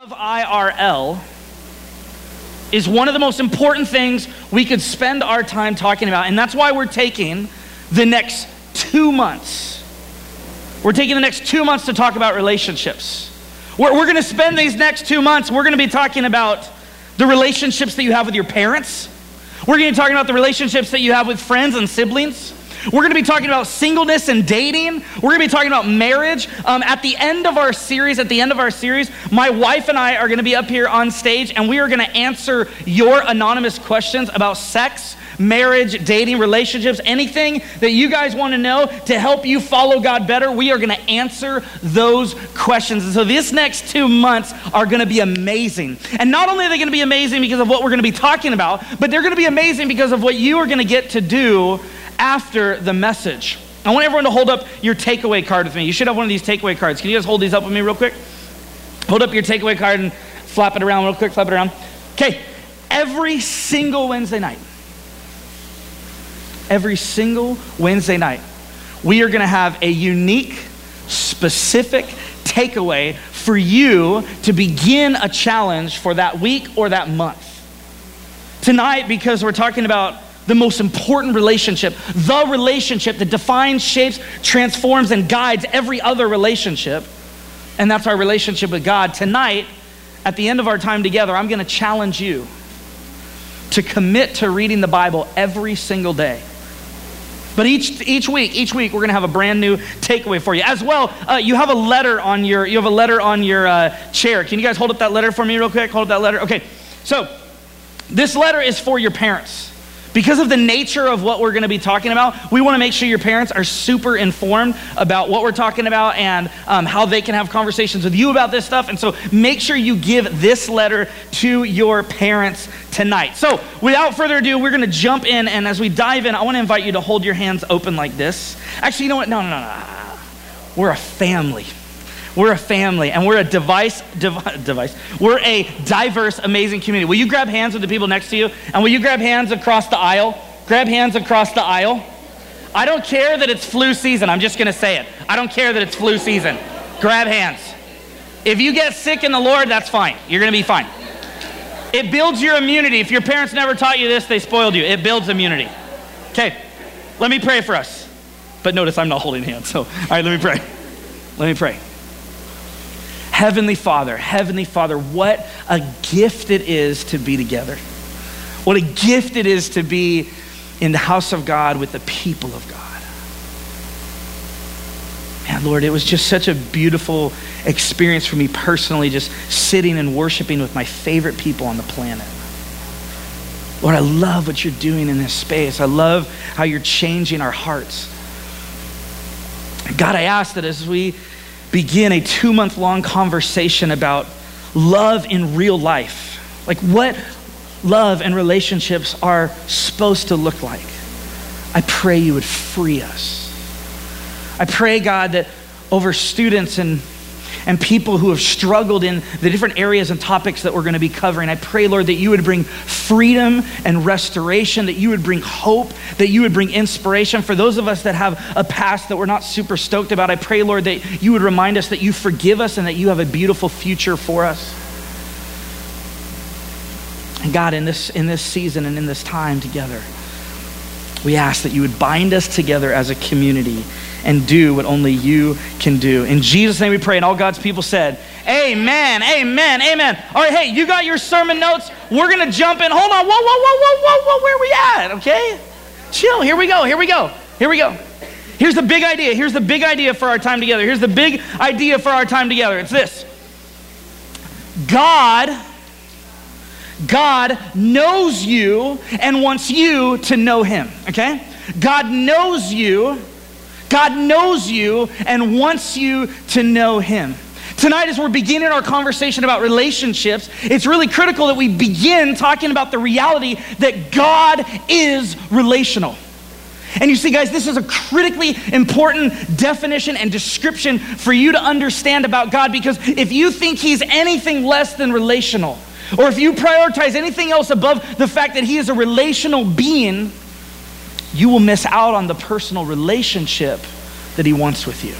of IRL is one of the most important things we could spend our time talking about. And that's why we're taking the next two months. We're taking the next two months to talk about relationships. We're, we're going to spend these next two months, we're going to be talking about the relationships that you have with your parents. We're going to be talking about the relationships that you have with friends and siblings. We're going to be talking about singleness and dating. We're going to be talking about marriage. Um, at the end of our series, at the end of our series, my wife and I are going to be up here on stage and we are going to answer your anonymous questions about sex, marriage, dating, relationships, anything that you guys want to know to help you follow God better. We are going to answer those questions. And so this next two months are going to be amazing. And not only are they going to be amazing because of what we're going to be talking about, but they're going to be amazing because of what you are going to get to do after the message. I want everyone to hold up your takeaway card with me. You should have one of these takeaway cards. Can you guys hold these up with me real quick? Hold up your takeaway card and flap it around real quick, flap it around. Okay, every single Wednesday night, every single Wednesday night, we are going to have a unique, specific takeaway for you to begin a challenge for that week or that month. Tonight, because we're talking about the most important relationship, the relationship that defines, shapes, transforms, and guides every other relationship, and that's our relationship with God. Tonight, at the end of our time together, I'm going to challenge you to commit to reading the Bible every single day. But each, each week, each week, we're going to have a brand new takeaway for you. As well, uh, you have a letter on your, you have a letter on your uh, chair. Can you guys hold up that letter for me real quick? Hold up that letter. Okay. So, this letter is for your parents. Because of the nature of what we're going to be talking about, we want to make sure your parents are super informed about what we're talking about and um, how they can have conversations with you about this stuff. And so make sure you give this letter to your parents tonight. So without further ado, we're going to jump in. And as we dive in, I want to invite you to hold your hands open like this. Actually, you know what? No, no, no, no. We're a family. We're a family and we're a device, dev- device. We're a diverse, amazing community. Will you grab hands with the people next to you? And will you grab hands across the aisle? Grab hands across the aisle. I don't care that it's flu season. I'm just going to say it. I don't care that it's flu season. Grab hands. If you get sick in the Lord, that's fine. You're going to be fine. It builds your immunity. If your parents never taught you this, they spoiled you. It builds immunity. Okay, let me pray for us. But notice I'm not holding hands. So, all right, let me pray. Let me pray. Heavenly Father, Heavenly Father, what a gift it is to be together. What a gift it is to be in the house of God with the people of God. Man, Lord, it was just such a beautiful experience for me personally, just sitting and worshiping with my favorite people on the planet. Lord, I love what you're doing in this space. I love how you're changing our hearts. God, I ask that as we begin a two month long conversation about love in real life. Like what love and relationships are supposed to look like. I pray you would free us. I pray, God, that over students and and people who have struggled in the different areas and topics that we're going to be covering. I pray, Lord, that you would bring freedom and restoration, that you would bring hope, that you would bring inspiration. For those of us that have a past that we're not super stoked about, I pray, Lord, that you would remind us that you forgive us and that you have a beautiful future for us. And God, in this, in this season and in this time together, we ask that you would bind us together as a community and do what only you can do. In Jesus' name we pray. And all God's people said, Amen, amen, amen. All right, hey, you got your sermon notes. We're going to jump in. Hold on. Whoa, whoa, whoa, whoa, whoa, whoa. Where we at? Okay? Chill. Here we go. Here we go. Here we go. Here's the big idea. Here's the big idea for our time together. Here's the big idea for our time together. It's this God. God knows you and wants you to know him, okay? God knows you God knows you and wants you to know Him. Tonight, as we're beginning our conversation about relationships, it's really critical that we begin talking about the reality that God is relational. And you see, guys, this is a critically important definition and description for you to understand about God because if you think He's anything less than relational, or if you prioritize anything else above the fact that He is a relational being, you will miss out on the personal relationship that He wants with you.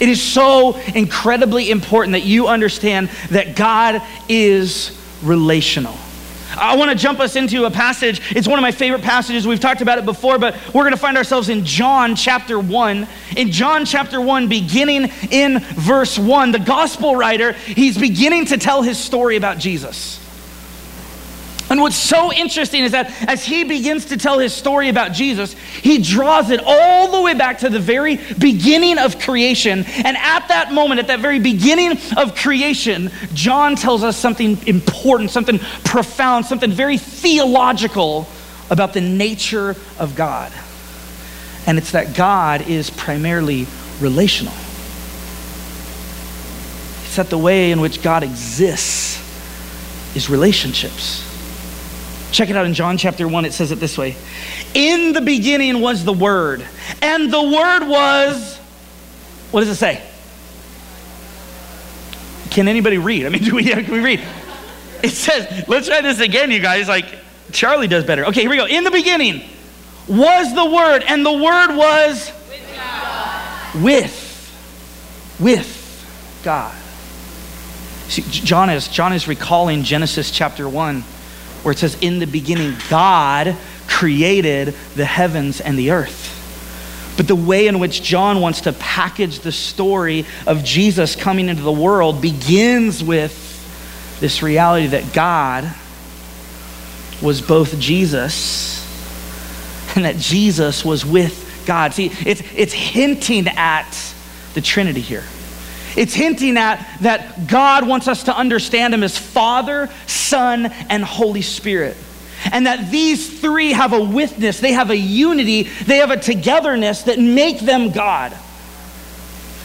It is so incredibly important that you understand that God is relational. I want to jump us into a passage. It's one of my favorite passages. We've talked about it before, but we're going to find ourselves in John chapter 1. In John chapter 1, beginning in verse 1, the gospel writer, he's beginning to tell his story about Jesus. And what's so interesting is that as he begins to tell his story about Jesus, he draws it all the way back to the very beginning of creation. And at that moment, at that very beginning of creation, John tells us something important, something profound, something very theological about the nature of God. And it's that God is primarily relational. It's that the way in which God exists is relationships. Check it out in John chapter 1. It says it this way In the beginning was the Word, and the Word was, what does it say? Can anybody read? I mean, do we, can we read? It says, let's try this again, you guys. Like, Charlie does better. Okay, here we go. In the beginning was the Word, and the Word was with, with, with God. See, John is, John is recalling Genesis chapter 1 where it says, In the beginning, God created the heavens and the earth. But the way in which John wants to package the story of Jesus coming into the world begins with this reality that God was both Jesus and that Jesus was with God. See, it's, it's hinting at the Trinity here. It's hinting at that God wants us to understand Him as Father, Son, and Holy Spirit. And that these three have a witness, they have a unity, they have a togetherness that make them God.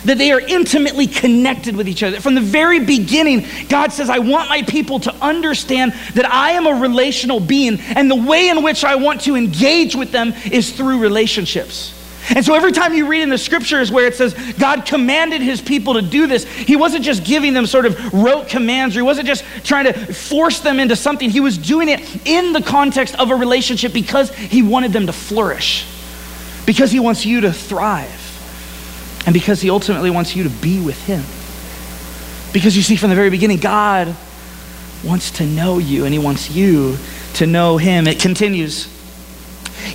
That they are intimately connected with each other. From the very beginning, God says, I want my people to understand that I am a relational being, and the way in which I want to engage with them is through relationships. And so every time you read in the scriptures where it says God commanded his people to do this, he wasn't just giving them sort of rote commands or he wasn't just trying to force them into something. He was doing it in the context of a relationship because he wanted them to flourish, because he wants you to thrive, and because he ultimately wants you to be with him. Because you see, from the very beginning, God wants to know you and he wants you to know him. It continues.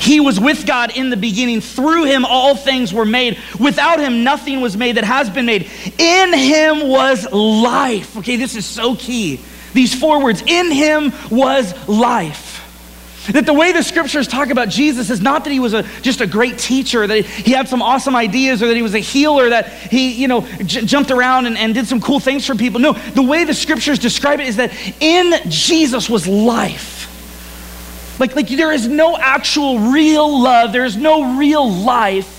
He was with God in the beginning. Through him, all things were made. Without him, nothing was made that has been made. In him was life. Okay, this is so key. These four words in him was life. That the way the scriptures talk about Jesus is not that he was a, just a great teacher, that he had some awesome ideas, or that he was a healer, that he, you know, j- jumped around and, and did some cool things for people. No, the way the scriptures describe it is that in Jesus was life. Like, like there is no actual real love, there is no real life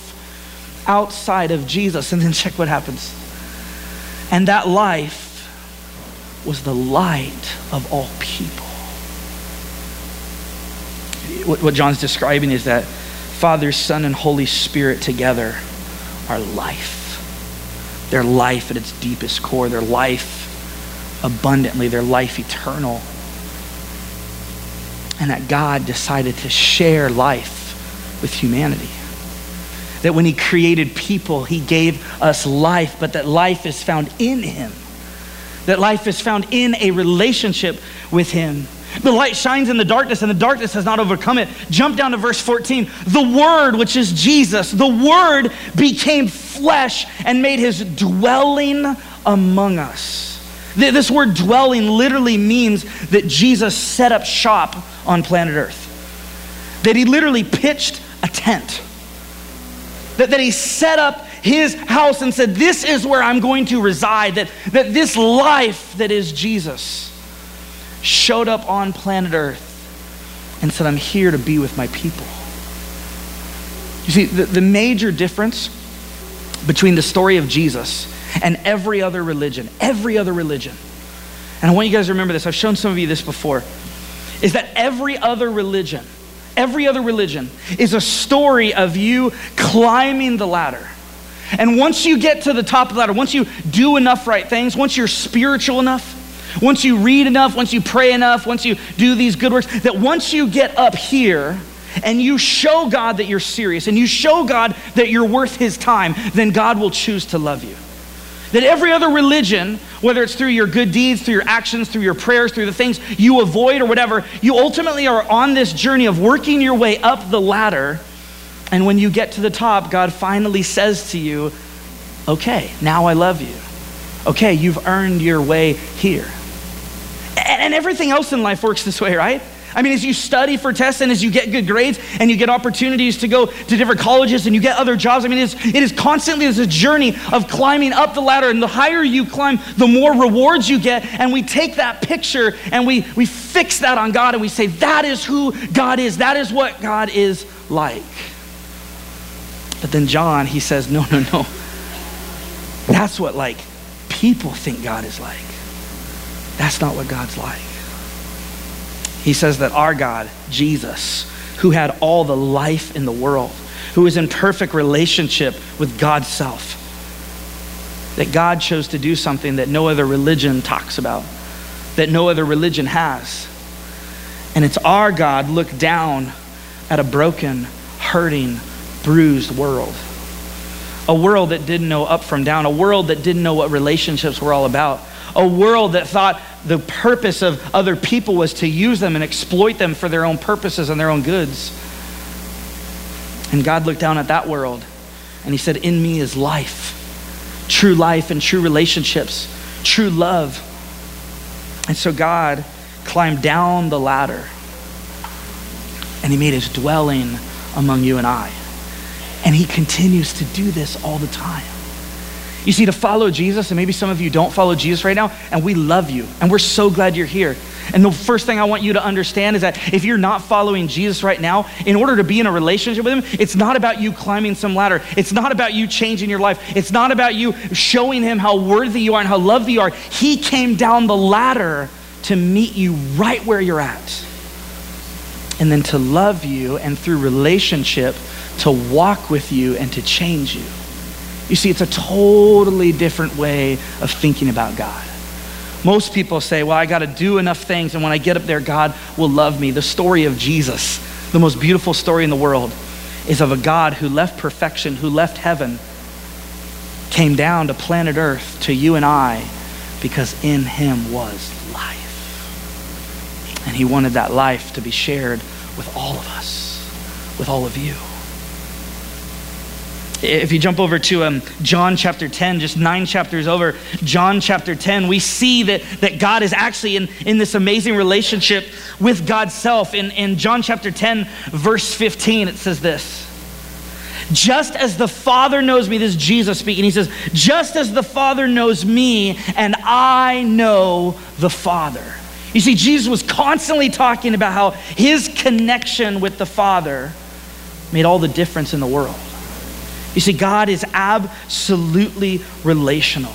outside of Jesus. And then check what happens. And that life was the light of all people. What, what John's describing is that Father, Son, and Holy Spirit together are life. Their life at its deepest core, their life abundantly, their life eternal and that God decided to share life with humanity. That when He created people, He gave us life, but that life is found in Him. That life is found in a relationship with Him. The light shines in the darkness, and the darkness has not overcome it. Jump down to verse 14. The Word, which is Jesus, the Word became flesh and made His dwelling among us. This word dwelling literally means that Jesus set up shop on planet Earth. That he literally pitched a tent. That, that he set up his house and said, This is where I'm going to reside. That, that this life that is Jesus showed up on planet Earth and said, I'm here to be with my people. You see, the, the major difference between the story of Jesus and every other religion, every other religion, and I want you guys to remember this, I've shown some of you this before is that every other religion, every other religion is a story of you climbing the ladder. And once you get to the top of the ladder, once you do enough right things, once you're spiritual enough, once you read enough, once you pray enough, once you do these good works, that once you get up here and you show God that you're serious and you show God that you're worth his time, then God will choose to love you. That every other religion, whether it's through your good deeds, through your actions, through your prayers, through the things you avoid or whatever, you ultimately are on this journey of working your way up the ladder. And when you get to the top, God finally says to you, Okay, now I love you. Okay, you've earned your way here. And everything else in life works this way, right? I mean, as you study for tests and as you get good grades and you get opportunities to go to different colleges and you get other jobs, I mean, it's, it is constantly a journey of climbing up the ladder. And the higher you climb, the more rewards you get. And we take that picture and we, we fix that on God and we say, that is who God is. That is what God is like. But then John, he says, no, no, no. That's what like people think God is like. That's not what God's like. He says that our God, Jesus, who had all the life in the world, who is in perfect relationship with God's self, that God chose to do something that no other religion talks about, that no other religion has. And it's our God looked down at a broken, hurting, bruised world. A world that didn't know up from down, a world that didn't know what relationships were all about, a world that thought the purpose of other people was to use them and exploit them for their own purposes and their own goods. And God looked down at that world and He said, In me is life, true life and true relationships, true love. And so God climbed down the ladder and He made His dwelling among you and I. And He continues to do this all the time. You see, to follow Jesus, and maybe some of you don't follow Jesus right now, and we love you, and we're so glad you're here. And the first thing I want you to understand is that if you're not following Jesus right now, in order to be in a relationship with Him, it's not about you climbing some ladder. It's not about you changing your life. It's not about you showing Him how worthy you are and how loved you are. He came down the ladder to meet you right where you're at. And then to love you and through relationship, to walk with you and to change you. You see, it's a totally different way of thinking about God. Most people say, well, I got to do enough things, and when I get up there, God will love me. The story of Jesus, the most beautiful story in the world, is of a God who left perfection, who left heaven, came down to planet Earth, to you and I, because in him was life. And he wanted that life to be shared with all of us, with all of you. If you jump over to um, John chapter 10, just nine chapters over, John chapter 10, we see that, that God is actually in, in this amazing relationship with God's self. In, in John chapter 10, verse 15, it says this Just as the Father knows me, this is Jesus speaking, he says, Just as the Father knows me, and I know the Father. You see, Jesus was constantly talking about how his connection with the Father made all the difference in the world. You see, God is absolutely relational.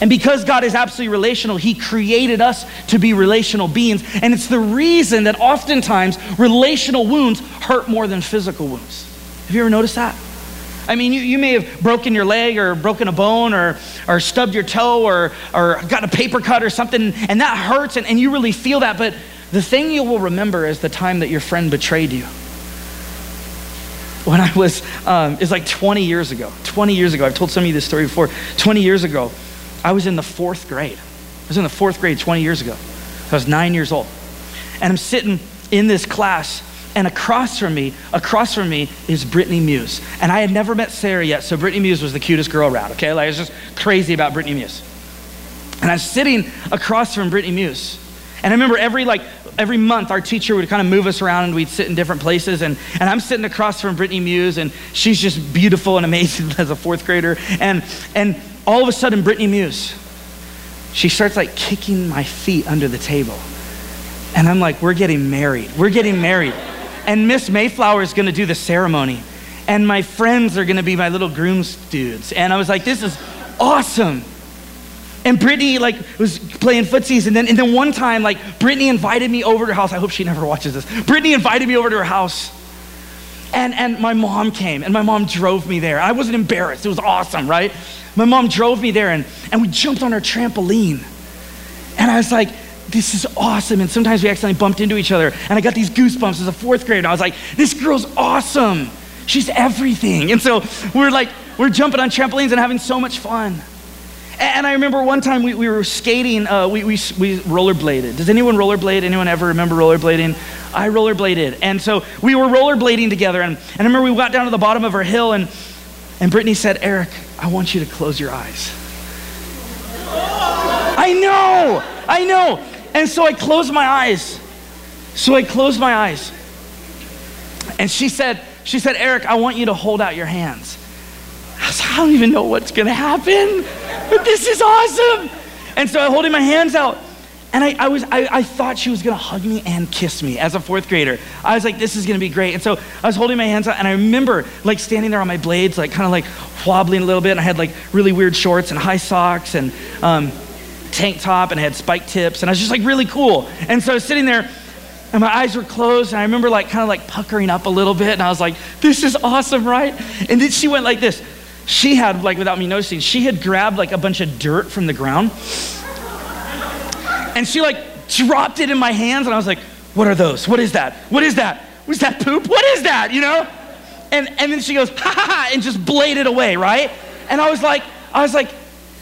And because God is absolutely relational, He created us to be relational beings. And it's the reason that oftentimes relational wounds hurt more than physical wounds. Have you ever noticed that? I mean, you, you may have broken your leg or broken a bone or, or stubbed your toe or, or got a paper cut or something, and that hurts, and, and you really feel that. But the thing you will remember is the time that your friend betrayed you when I was, um, it's like 20 years ago. 20 years ago. I've told some of you this story before. 20 years ago, I was in the fourth grade. I was in the fourth grade 20 years ago. I was nine years old. And I'm sitting in this class, and across from me, across from me is Brittany Muse. And I had never met Sarah yet, so Brittany Muse was the cutest girl around, okay? Like, I was just crazy about Brittany Muse. And I was sitting across from Brittany Muse. And I remember every like every month our teacher would kind of move us around and we'd sit in different places. And, and I'm sitting across from Brittany Muse and she's just beautiful and amazing as a fourth grader. And, and all of a sudden, Brittany Muse, she starts like kicking my feet under the table. And I'm like, we're getting married. We're getting married. And Miss Mayflower is going to do the ceremony. And my friends are going to be my little groom's dudes. And I was like, this is awesome. And Brittany like was playing footsies, and then and then one time like Brittany invited me over to her house. I hope she never watches this. Brittany invited me over to her house, and and my mom came, and my mom drove me there. I wasn't embarrassed. It was awesome, right? My mom drove me there, and and we jumped on our trampoline, and I was like. This is awesome. And sometimes we accidentally bumped into each other. And I got these goosebumps as a fourth grader. I was like, this girl's awesome. She's everything. And so we're like, we're jumping on trampolines and having so much fun. And I remember one time we, we were skating, uh, we, we, we rollerbladed. Does anyone rollerblade? Anyone ever remember rollerblading? I rollerbladed. And so we were rollerblading together. And, and I remember we got down to the bottom of our hill, and, and Brittany said, Eric, I want you to close your eyes. I know, I know. And so I closed my eyes. So I closed my eyes. And she said, she said, Eric, I want you to hold out your hands. I, was, I don't even know what's gonna happen, but this is awesome. And so I'm holding my hands out. And I, I was, I, I, thought she was gonna hug me and kiss me as a fourth grader. I was like, this is gonna be great. And so I was holding my hands out, and I remember like standing there on my blades, like kind of like wobbling a little bit. And I had like really weird shorts and high socks and um, tank top, and I had spike tips, and I was just like really cool. And so I was sitting there, and my eyes were closed, and I remember like kind of like puckering up a little bit, and I was like, this is awesome, right? And then she went like this. She had, like, without me noticing, she had grabbed like a bunch of dirt from the ground and she like dropped it in my hands, and I was like, What are those? What is that? What is that? Was that poop? What is that? You know? And, and then she goes, ha ha ha, and just bladed away, right? And I was like, I was like,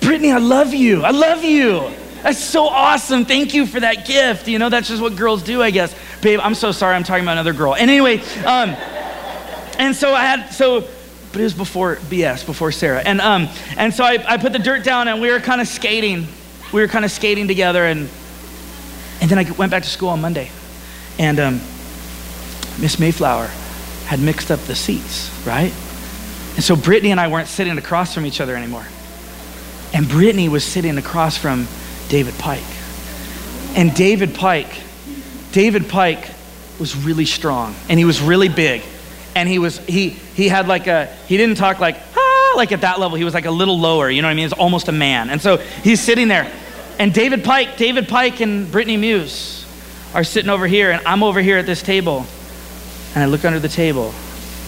Brittany, I love you. I love you. That's so awesome. Thank you for that gift. You know, that's just what girls do, I guess. Babe, I'm so sorry. I'm talking about another girl. And anyway, um, and so I had, so, but it was before BS, before Sarah. And, um, and so I, I put the dirt down and we were kind of skating. We were kind of skating together and and then I went back to school on Monday, and um, Miss Mayflower had mixed up the seats, right? And so Brittany and I weren't sitting across from each other anymore. And Brittany was sitting across from David Pike. And David Pike, David Pike was really strong and he was really big. And he was he he had like a he didn't talk like ah like at that level. He was like a little lower, you know what I mean? He's almost a man. And so he's sitting there and David Pike, David Pike and Brittany Muse are sitting over here, and I'm over here at this table. And I look under the table,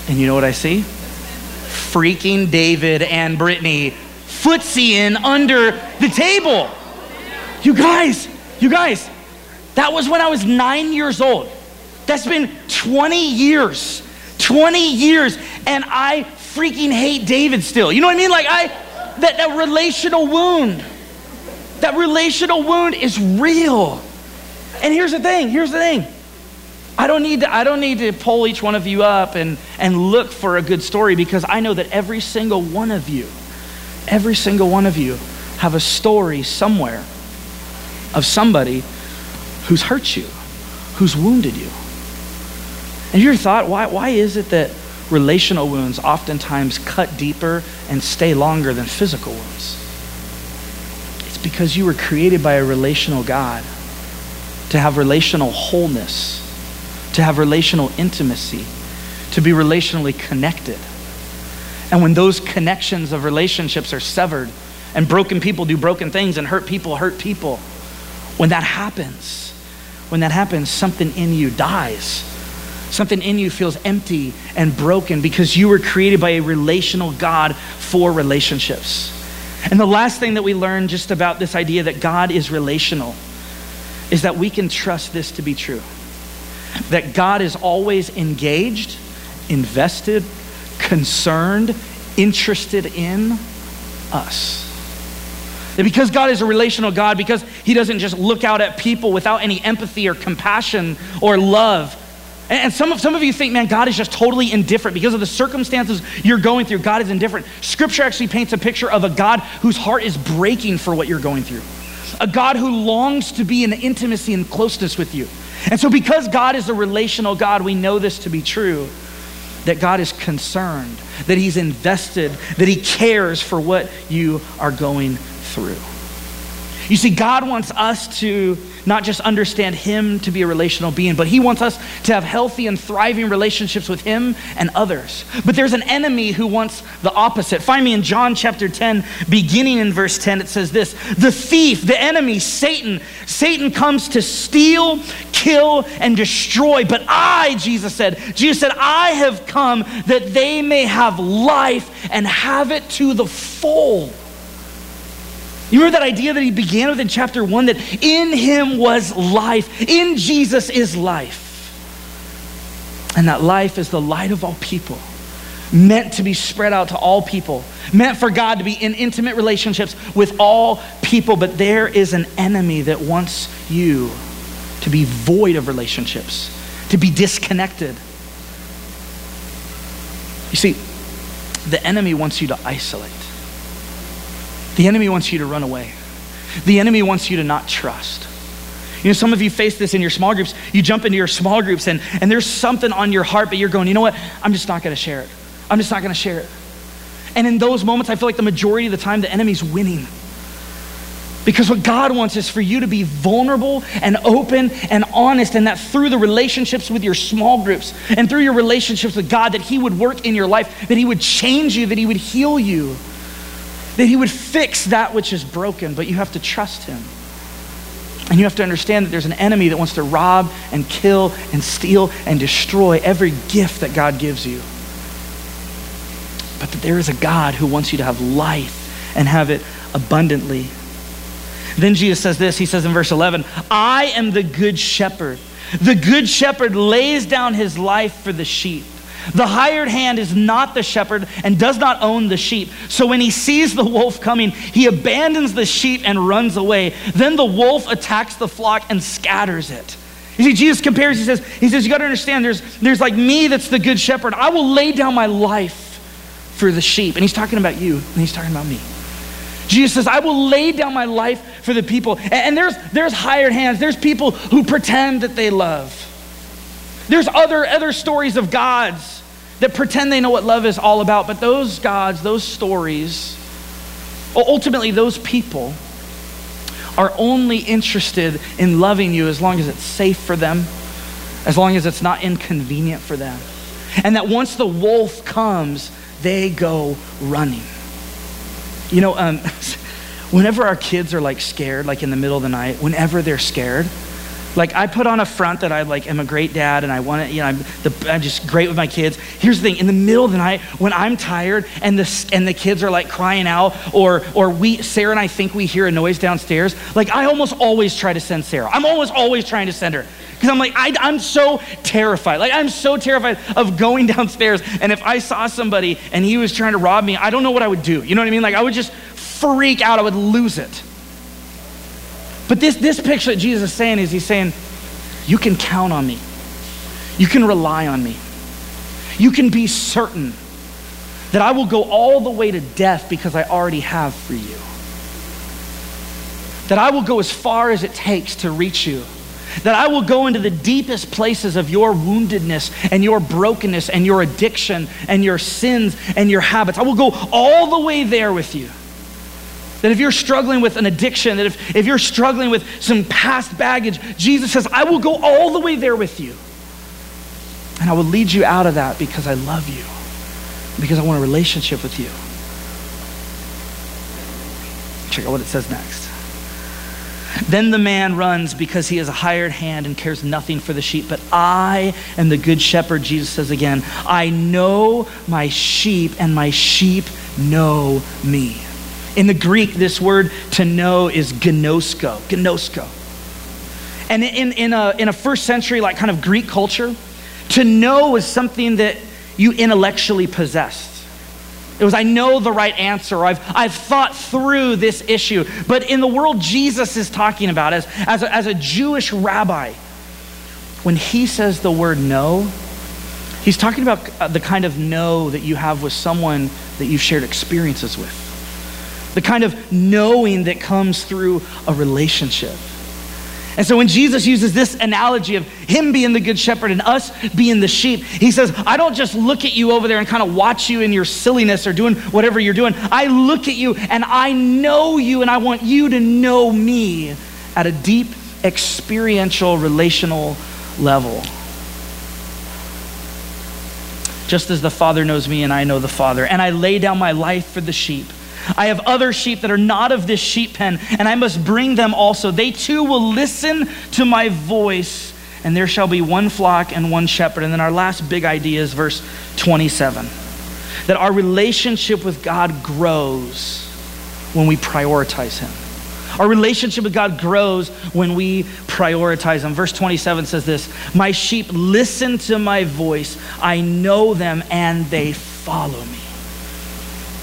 and you know what I see? Freaking David and Brittany footsying under the table. You guys, you guys, that was when I was nine years old. That's been 20 years. 20 years. And I freaking hate David still. You know what I mean? Like, I, that, that relational wound. That relational wound is real. And here's the thing here's the thing. I don't need to, I don't need to pull each one of you up and, and look for a good story because I know that every single one of you, every single one of you have a story somewhere of somebody who's hurt you, who's wounded you. And your thought, why, why is it that relational wounds oftentimes cut deeper and stay longer than physical wounds? It's because you were created by a relational God to have relational wholeness, to have relational intimacy, to be relationally connected. And when those connections of relationships are severed, and broken people do broken things, and hurt people hurt people, when that happens, when that happens, something in you dies. Something in you feels empty and broken because you were created by a relational God for relationships. And the last thing that we learn just about this idea that God is relational is that we can trust this to be true. That God is always engaged, invested, concerned, interested in us. That because God is a relational God, because He doesn't just look out at people without any empathy or compassion or love, and some of, some of you think, man, God is just totally indifferent because of the circumstances you're going through. God is indifferent. Scripture actually paints a picture of a God whose heart is breaking for what you're going through, a God who longs to be in intimacy and closeness with you. And so, because God is a relational God, we know this to be true that God is concerned, that He's invested, that He cares for what you are going through. You see, God wants us to not just understand Him to be a relational being, but He wants us to have healthy and thriving relationships with Him and others. But there's an enemy who wants the opposite. Find me in John chapter 10, beginning in verse 10, it says this The thief, the enemy, Satan, Satan comes to steal, kill, and destroy. But I, Jesus said, Jesus said, I have come that they may have life and have it to the full. You remember that idea that he began with in chapter one that in him was life, in Jesus is life. And that life is the light of all people. meant to be spread out to all people, meant for God to be in intimate relationships with all people. But there is an enemy that wants you to be void of relationships, to be disconnected. You see, the enemy wants you to isolate. The enemy wants you to run away. The enemy wants you to not trust. You know, some of you face this in your small groups. You jump into your small groups and, and there's something on your heart, but you're going, you know what? I'm just not going to share it. I'm just not going to share it. And in those moments, I feel like the majority of the time, the enemy's winning. Because what God wants is for you to be vulnerable and open and honest, and that through the relationships with your small groups and through your relationships with God, that He would work in your life, that He would change you, that He would heal you, that He would fix that which is broken, but you have to trust Him. And you have to understand that there's an enemy that wants to rob and kill and steal and destroy every gift that God gives you. But that there is a God who wants you to have life and have it abundantly. Then Jesus says this He says in verse 11, I am the good shepherd. The good shepherd lays down his life for the sheep. The hired hand is not the shepherd and does not own the sheep. So when he sees the wolf coming, he abandons the sheep and runs away. Then the wolf attacks the flock and scatters it. You see, Jesus compares, he says, he says, you got to understand, there's, there's like me that's the good shepherd. I will lay down my life for the sheep. And he's talking about you, and he's talking about me. Jesus says, I will lay down my life for the people. And, and there's, there's hired hands, there's people who pretend that they love. There's other, other stories of gods that pretend they know what love is all about, but those gods, those stories, ultimately, those people are only interested in loving you as long as it's safe for them, as long as it's not inconvenient for them. And that once the wolf comes, they go running. You know, um, whenever our kids are like scared, like in the middle of the night, whenever they're scared, like I put on a front that I like am a great dad and I want to, you know, I'm, the, I'm just great with my kids. Here's the thing: in the middle of the night, when I'm tired and the and the kids are like crying out, or or we Sarah and I think we hear a noise downstairs, like I almost always try to send Sarah. I'm almost always trying to send her because I'm like I, I'm so terrified. Like I'm so terrified of going downstairs, and if I saw somebody and he was trying to rob me, I don't know what I would do. You know what I mean? Like I would just freak out. I would lose it. But this, this picture that Jesus is saying is he's saying, you can count on me. You can rely on me. You can be certain that I will go all the way to death because I already have for you. That I will go as far as it takes to reach you. That I will go into the deepest places of your woundedness and your brokenness and your addiction and your sins and your habits. I will go all the way there with you. That if you're struggling with an addiction, that if, if you're struggling with some past baggage, Jesus says, I will go all the way there with you. And I will lead you out of that because I love you, because I want a relationship with you. Check out what it says next. Then the man runs because he is a hired hand and cares nothing for the sheep. But I am the good shepherd, Jesus says again. I know my sheep, and my sheep know me. In the Greek, this word to know is gnosko. Gnosko. And in, in, a, in a first century, like kind of Greek culture, to know was something that you intellectually possessed. It was, I know the right answer, I've, I've thought through this issue. But in the world Jesus is talking about, as, as, a, as a Jewish rabbi, when he says the word know, he's talking about uh, the kind of know that you have with someone that you've shared experiences with the kind of knowing that comes through a relationship. And so when Jesus uses this analogy of him being the good shepherd and us being the sheep, he says, I don't just look at you over there and kind of watch you in your silliness or doing whatever you're doing. I look at you and I know you and I want you to know me at a deep, experiential, relational level. Just as the Father knows me and I know the Father. And I lay down my life for the sheep. I have other sheep that are not of this sheep pen, and I must bring them also. They too will listen to my voice, and there shall be one flock and one shepherd. And then our last big idea is verse 27 that our relationship with God grows when we prioritize Him. Our relationship with God grows when we prioritize Him. Verse 27 says this My sheep listen to my voice, I know them, and they follow me.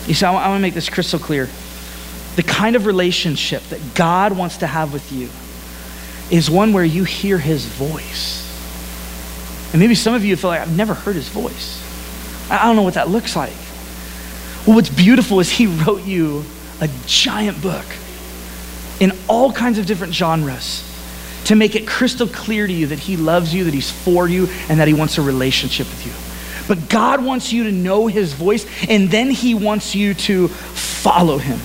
You see, I want to make this crystal clear. The kind of relationship that God wants to have with you is one where you hear his voice. And maybe some of you feel like, I've never heard his voice. I don't know what that looks like. Well, what's beautiful is he wrote you a giant book in all kinds of different genres to make it crystal clear to you that he loves you, that he's for you, and that he wants a relationship with you. But God wants you to know his voice, and then he wants you to follow him.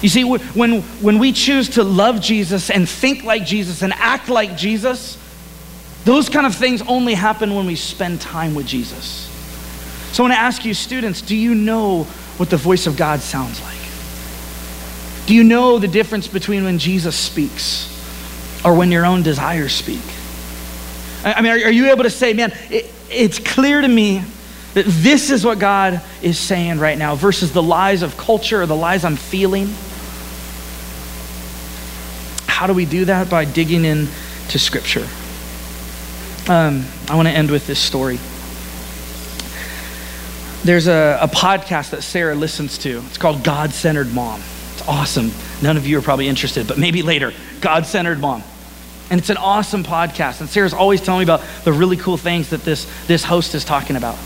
You see, when, when we choose to love Jesus and think like Jesus and act like Jesus, those kind of things only happen when we spend time with Jesus. So I want to ask you, students, do you know what the voice of God sounds like? Do you know the difference between when Jesus speaks or when your own desires speak? I mean, are, are you able to say, man, it, it's clear to me that this is what God is saying right now versus the lies of culture or the lies I'm feeling? How do we do that? By digging into Scripture. Um, I want to end with this story. There's a, a podcast that Sarah listens to. It's called God Centered Mom. It's awesome. None of you are probably interested, but maybe later. God Centered Mom. And it's an awesome podcast. And Sarah's always telling me about the really cool things that this, this host is talking about.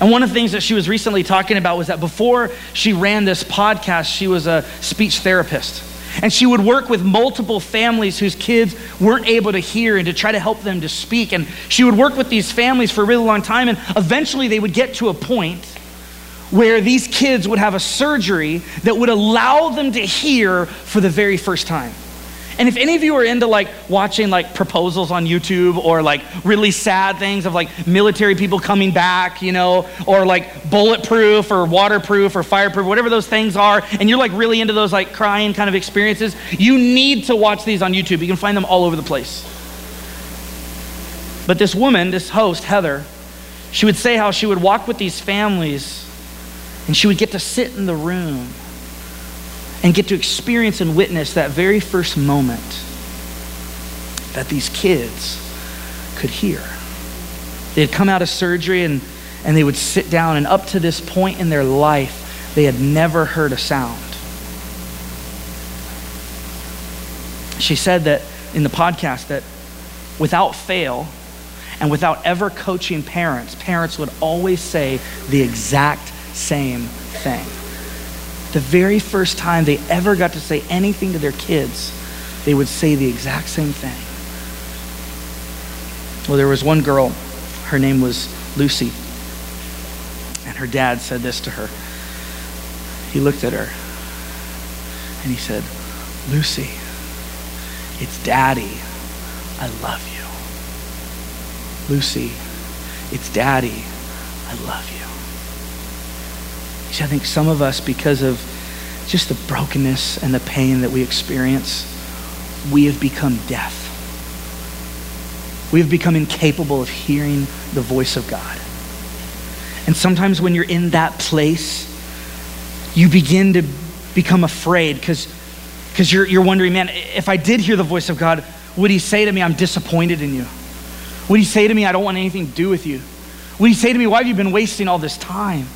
And one of the things that she was recently talking about was that before she ran this podcast, she was a speech therapist. And she would work with multiple families whose kids weren't able to hear and to try to help them to speak. And she would work with these families for a really long time. And eventually they would get to a point where these kids would have a surgery that would allow them to hear for the very first time. And if any of you are into like watching like proposals on YouTube or like really sad things of like military people coming back, you know, or like bulletproof or waterproof or fireproof, whatever those things are, and you're like really into those like crying kind of experiences, you need to watch these on YouTube. You can find them all over the place. But this woman, this host, Heather, she would say how she would walk with these families and she would get to sit in the room and get to experience and witness that very first moment that these kids could hear. They had come out of surgery and, and they would sit down, and up to this point in their life, they had never heard a sound. She said that in the podcast that without fail and without ever coaching parents, parents would always say the exact same thing the very first time they ever got to say anything to their kids, they would say the exact same thing. Well, there was one girl, her name was Lucy, and her dad said this to her. He looked at her and he said, Lucy, it's daddy. I love you. Lucy, it's daddy. I love you. I think some of us, because of just the brokenness and the pain that we experience, we have become deaf. We have become incapable of hearing the voice of God. And sometimes when you're in that place, you begin to become afraid because because you're, you're wondering, man, if I did hear the voice of God, would he say to me, I'm disappointed in you? Would he say to me, I don't want anything to do with you? Would he say to me, why have you been wasting all this time?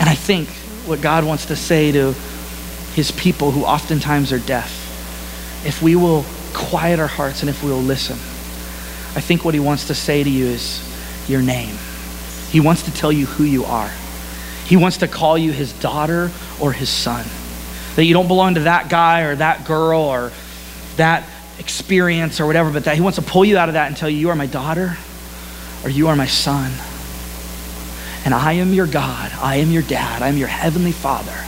And I think what God wants to say to his people who oftentimes are deaf, if we will quiet our hearts and if we will listen, I think what he wants to say to you is your name. He wants to tell you who you are. He wants to call you his daughter or his son. That you don't belong to that guy or that girl or that experience or whatever, but that he wants to pull you out of that and tell you, you are my daughter or you are my son. And I am your God. I am your dad. I am your heavenly father.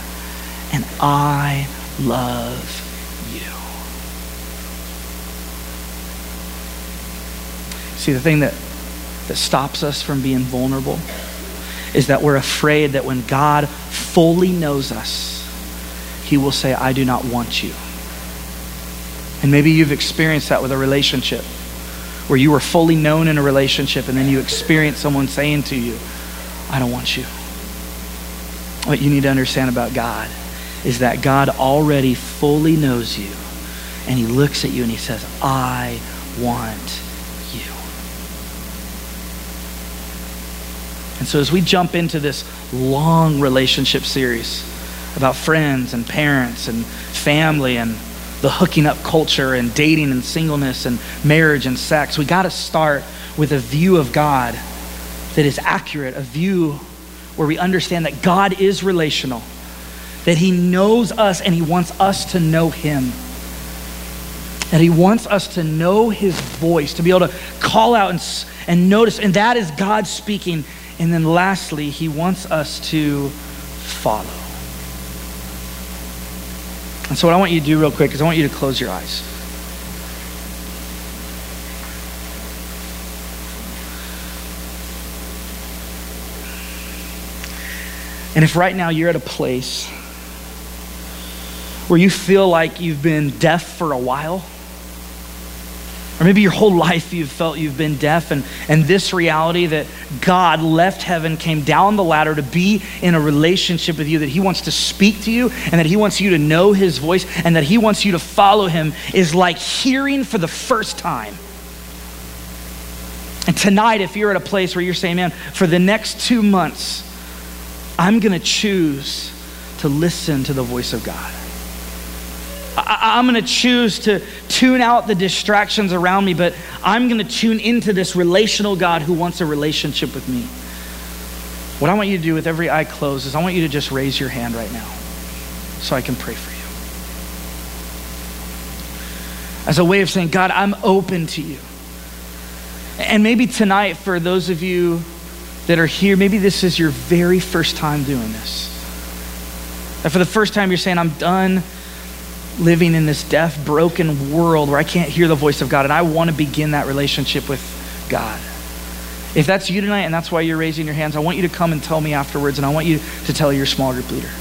And I love you. See, the thing that, that stops us from being vulnerable is that we're afraid that when God fully knows us, he will say, I do not want you. And maybe you've experienced that with a relationship where you were fully known in a relationship and then you experience someone saying to you, I don't want you. What you need to understand about God is that God already fully knows you. And he looks at you and he says, I want you. And so, as we jump into this long relationship series about friends and parents and family and the hooking up culture and dating and singleness and marriage and sex, we got to start with a view of God that is accurate, a view where we understand that God is relational, that He knows us and He wants us to know Him. That He wants us to know His voice, to be able to call out and, and notice, and that is God speaking. And then lastly, He wants us to follow. And so, what I want you to do real quick is I want you to close your eyes. And if right now you're at a place where you feel like you've been deaf for a while, or maybe your whole life you've felt you've been deaf, and, and this reality that God left heaven, came down the ladder to be in a relationship with you, that He wants to speak to you, and that He wants you to know His voice, and that He wants you to follow Him, is like hearing for the first time. And tonight, if you're at a place where you're saying, man, for the next two months, I'm going to choose to listen to the voice of God. I, am going to choose to tune out the distractions around me, but I'm going to tune into this relational God who wants a relationship with me. What I want you to do with every eye closed is I want you to just raise your hand right now so I can pray for you. As a way of saying, God, I'm open to you. And maybe tonight, for those of you that are here, maybe this is your very first time doing this. And for the first time, you're saying, I'm done living in this deaf, broken world where I can't hear the voice of God, and I want to begin that relationship with God. If that's you tonight and that's why you're raising your hands, I want you to come and tell me afterwards, and I want you to tell your small group leader.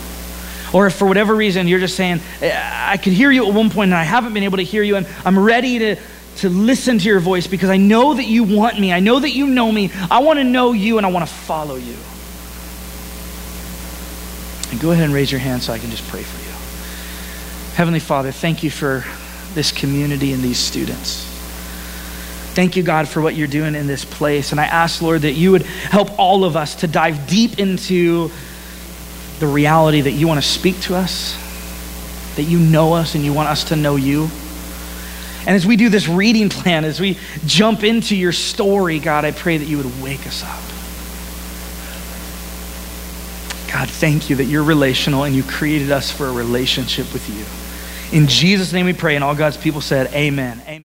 Or if for whatever reason you're just saying, I could hear you at one point and I haven't been able to hear you, and I'm ready to, to listen to your voice because I know that you want me. I know that you know me. I want to know you and I want to follow you. And go ahead and raise your hand so I can just pray for you. Heavenly Father, thank you for this community and these students. Thank you, God, for what you're doing in this place. And I ask, Lord, that you would help all of us to dive deep into the reality that you want to speak to us, that you know us and you want us to know you. And as we do this reading plan, as we jump into your story, God, I pray that you would wake us up. God, thank you that you're relational and you created us for a relationship with you. In Jesus' name we pray, and all God's people said, Amen. Amen.